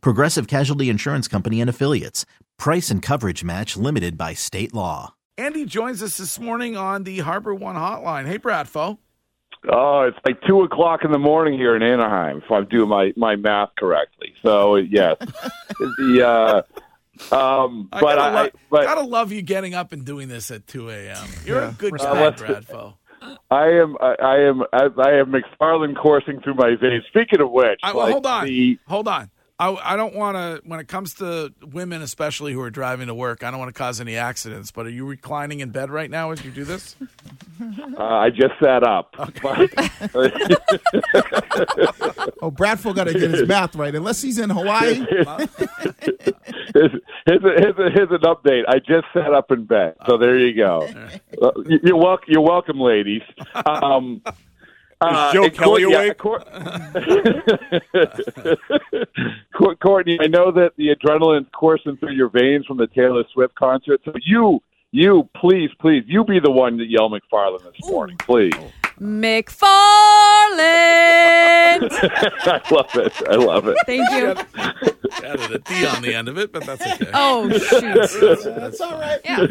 Progressive Casualty Insurance Company and Affiliates. Price and coverage match limited by state law. Andy joins us this morning on the HarborOne hotline. Hey, Bradfo. Oh, it's like two o'clock in the morning here in Anaheim, if I'm doing my, my math correctly. So yes, the uh, um, I but gotta, I, lo- but gotta love you getting up and doing this at 2 a.m. You're a good Uh, guy, let's- Bradfo. I am I, I am I, I am McFarland coursing through my veins. Speaking of which, I, well, like hold on. the- Hold on. I, I don't want to, when it comes to women, especially who are driving to work, I don't want to cause any accidents. But are you reclining in bed right now as you do this? uh, I just sat up. Oh, Bradfo got to get his math right. Unless he's in Hawaii. here's, here's, a, here's, a, here's an update. I just sat up in bed, so there you go. Uh, you- you're welcome. You're welcome, ladies. Um, uh, Joe and Kelly Court- yeah, awake? Court- Court- Courtney, I know that the adrenaline's coursing through your veins from the Taylor Swift concert. So you, you, please, please, you be the one to yell McFarland this morning, please. McFarland. I love it. I love it. Thank you. Added a D on the end of it, but that's okay. Oh shoot! That's all right. Yeah,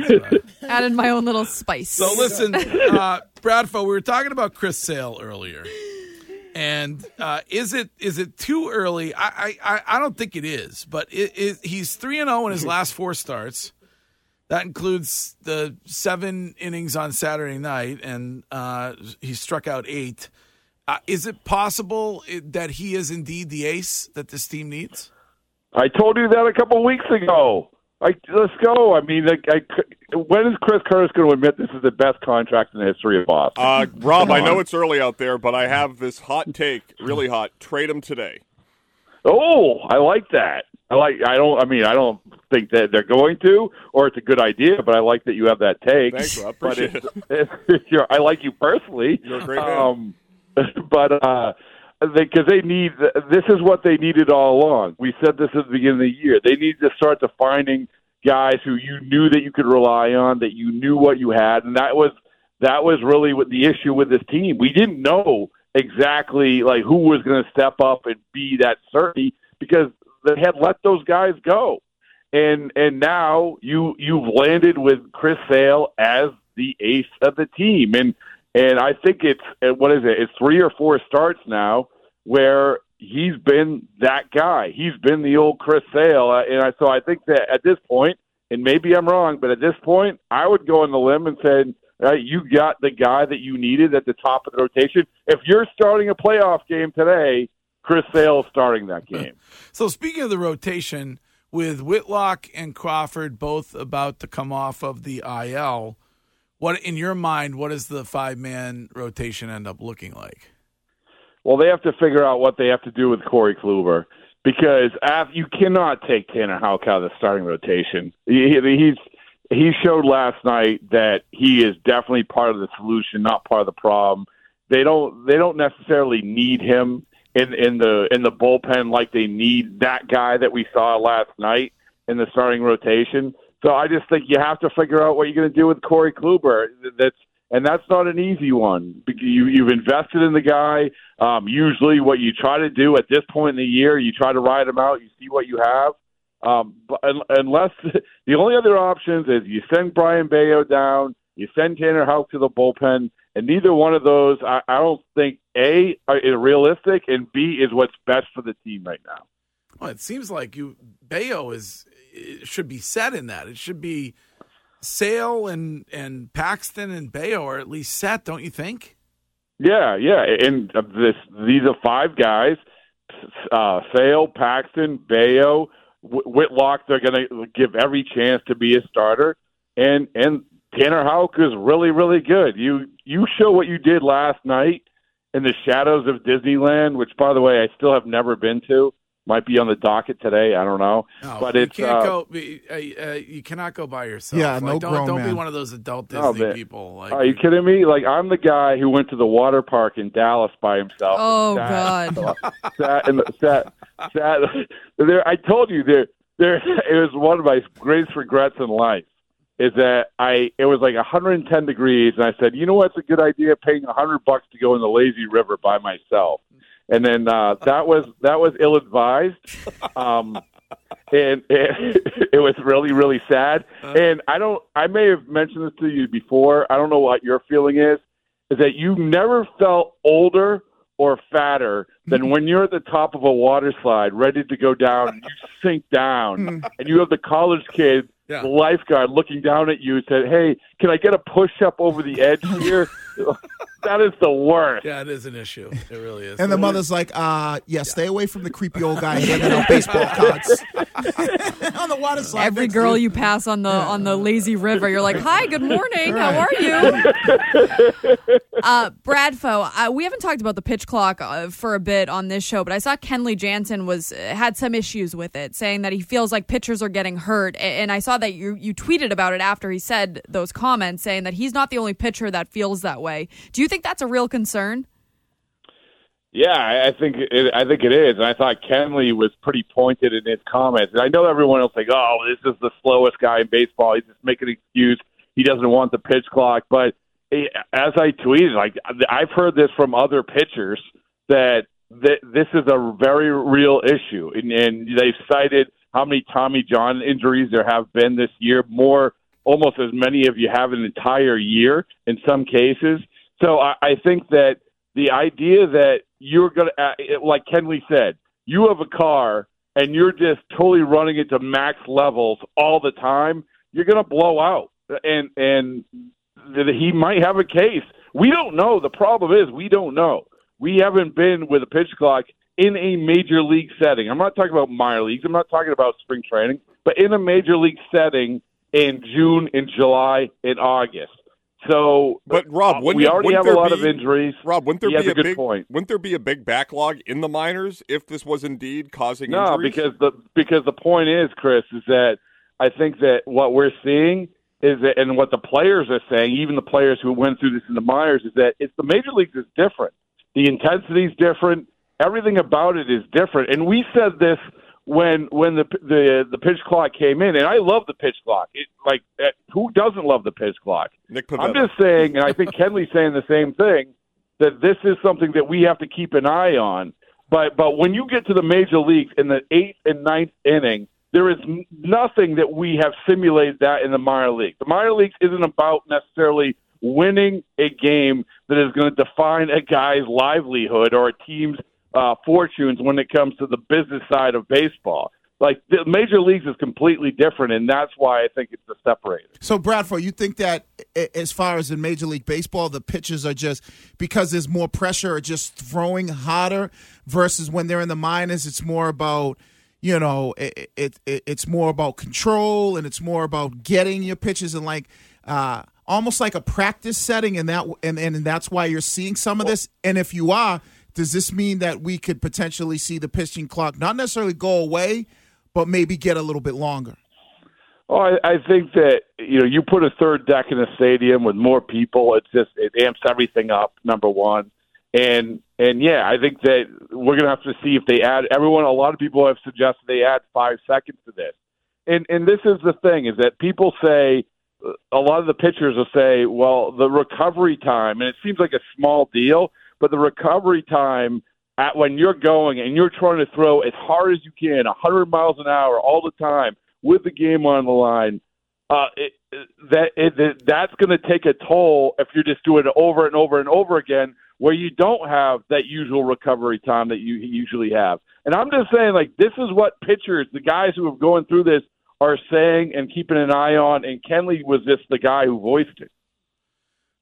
added my own little spice. So listen, uh, Bradfo, we were talking about Chris Sale earlier, and uh, is it is it too early? I I, I- don't think it is, but it, it, he's three and zero in his last four starts. That includes the seven innings on Saturday night, and uh, he struck out eight. Uh, is it possible that he is indeed the ace that this team needs? I told you that a couple weeks ago. Like, let's go. I mean, like, I, when is Chris Curtis going to admit this is the best contract in the history of Boston? Uh, Rob, I know it's early out there, but I have this hot take, really hot. Trade him today. Oh, I like that. I like. I don't. I mean, I don't think that they're going to, or it's a good idea. But I like that you have that take. Thanks, Rob. Appreciate it's, you're, I like you personally. You're a great man. Um, but uh, because they, need this is what they needed all along. We said this at the beginning of the year. They need to start defining guys who you knew that you could rely on, that you knew what you had, and that was that was really what the issue with this team. We didn't know exactly like who was going to step up and be that certainty because they had let those guys go. And and now you you've landed with Chris Sale as the ace of the team. And and I think it's what is it? It's three or four starts now where he's been that guy. He's been the old Chris Sale, uh, and I, so I think that at this point, and maybe I'm wrong, but at this point, I would go on the limb and say, uh, you got the guy that you needed at the top of the rotation. If you're starting a playoff game today, Chris Sale starting that game. So speaking of the rotation, with Whitlock and Crawford both about to come off of the IL, what in your mind, what does the five man rotation end up looking like? Well, they have to figure out what they have to do with Corey Kluber because af you cannot take Tanner Houck out of the starting rotation. He, he's he showed last night that he is definitely part of the solution, not part of the problem. They don't they don't necessarily need him in in the in the bullpen like they need that guy that we saw last night in the starting rotation. So I just think you have to figure out what you're going to do with Corey Kluber. That's and that's not an easy one. You, you've invested in the guy. Um, usually, what you try to do at this point in the year, you try to ride him out. You see what you have. Um, but unless the only other options is you send Brayan Bello down, you send Tanner Houck to the bullpen, and neither one of those, I, I don't think a is realistic, and b is what's best for the team right now. Well, it seems like you Bayo is should be set in that. It should be Sale and and Paxton and Bello are at least set, don't you think? Yeah, yeah, and this these are five guys: uh, Sale, Paxton, Bello, Whitlock. They're going to give every chance to be a starter, and and Tanner Houck is really really good. You you show what you did last night in the shadows of Disneyland, which by the way I still have never been to. Might be on the docket today. I don't know, No, but you it's can't uh, go. be- Uh, uh, you cannot go by yourself. Yeah, like, no don't, grown Don't be one of those adult Disney Oh, man. people. Like, Are you kidding me? Like I'm the guy who went to the water park in Dallas by himself. Oh, Sat- God. Sat in the, sat sat there. I told you there. There it was one of my greatest regrets in life is that I it was like 110 degrees and I said, you know what's a good idea? Paying 100 bucks to go in the lazy river by myself. And then uh, that was that was ill advised. Um, and it, it was really really sad. And i don't i may have mentioned this to you before. I don't know what your feeling is is that you never felt older or fatter than when you're at the top of a water slide ready to go down and you sink down and you have the college kid Yeah. the lifeguard looking down at you and said hey can i get a push up over the edge here that is the worst Yeah, it is an issue. It really is. And the mother's like, uh, yeah, stay away from the creepy old guy handing out baseball cards on the water slide. Every next girl you. you pass on the on the lazy river, you're like, "Hi, good morning. How are you?" uh, Bradfo, uh, we haven't talked about the pitch clock uh, for a bit on this show, but I saw Kenley Jansen was uh, had some issues with it, saying that he feels like pitchers are getting hurt, A- and I saw that you you tweeted about it after he said those comments, saying that he's not the only pitcher that feels that way. Do you think that's a real concern? Yeah, I think it, I think it is, and I thought Kenley was pretty pointed in his comments. And I know everyone else like, oh, this is the slowest guy in baseball. He's just making an excuse. He doesn't want the pitch clock. But as I tweeted, like I've heard this from other pitchers that that this is a very real issue, and, and they've cited how many Tommy John injuries there have been this year, more almost as many of you have an entire year in some cases. So I, I think that the idea that you're going to, uh, like Kenley said, you have a car and you're just totally running it to max levels all the time, you're going to blow out. And and he might have a case. We don't know. The problem is we don't know. We haven't been with a pitch clock in a major league setting. I'm not talking about minor leagues. I'm not talking about spring training, but in a major league setting in June, in July, in August. So, But Rob, uh, wouldn't we already have a lot of be- injuries. Rob, wouldn't there He be a good big point. wouldn't there be a big backlog in the minors if this was indeed causing No, injuries? because the because the point is, Chris, is that I think that what we're seeing is that, and what the players are saying, even the players who went through this in the minors, is that it's the major leagues is different. The intensity is different. Everything about it is different. And we said this when when the the the pitch clock came in, and I love the pitch clock. It, like, eh, who doesn't love the pitch clock? Nick I'm just saying, and I think Kenley's saying the same thing, that this is something that we have to keep an eye on. But but when you get to the major leagues in the eighth and ninth inning, there is nothing that we have simulated that in the minor league. The minor leagues isn't about necessarily winning a game that is going to define a guy's livelihood or a team's uh, fortunes when it comes to the business side of baseball. Like the major leagues is completely different, and that's why I think it's the separator. So, Bradford, you think that as far as in Major League Baseball, the pitchers are just because there's more pressure, are just throwing harder versus when they're in the minors, it's more about you know it, it, it it's more about control and it's more about getting your pitches and like uh, almost like a practice setting, and that and and that's why you're seeing some of this. And if you are, does this mean that we could potentially see the pitching clock not necessarily go away, but maybe get a little bit longer? Oh, I, I think that you know you put a third deck in a stadium with more people. It's just it amps everything up. Number one, and and yeah, I think that we're gonna have to see if they add everyone. A lot of people have suggested they add five seconds to this, and and this is the thing is that people say a lot of the pitchers will say, well, the recovery time, and it seems like a small deal, but the recovery time at when you're going and you're trying to throw as hard as you can, 100 miles an hour all the time with the game on the line, uh, it, that it, that's going to take a toll if you're just doing it over and over and over again, where you don't have that usual recovery time that you usually have. And I'm just saying, like, this is what pitchers, the guys who have going through this, are saying and keeping an eye on. And Kenley was just the guy who voiced it.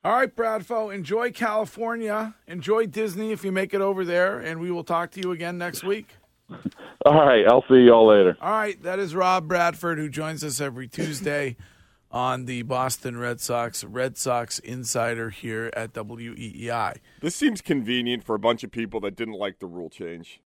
All right, Bradfo, enjoy California. Enjoy Disney if you make it over there, and we will talk to you again next week. All right, I'll see y'all later. All right, that is Rob Bradford, who joins us every Tuesday on the Boston Red Sox Red Sox Insider here at E WEEI. This seems convenient for a bunch of people that didn't like the rule change.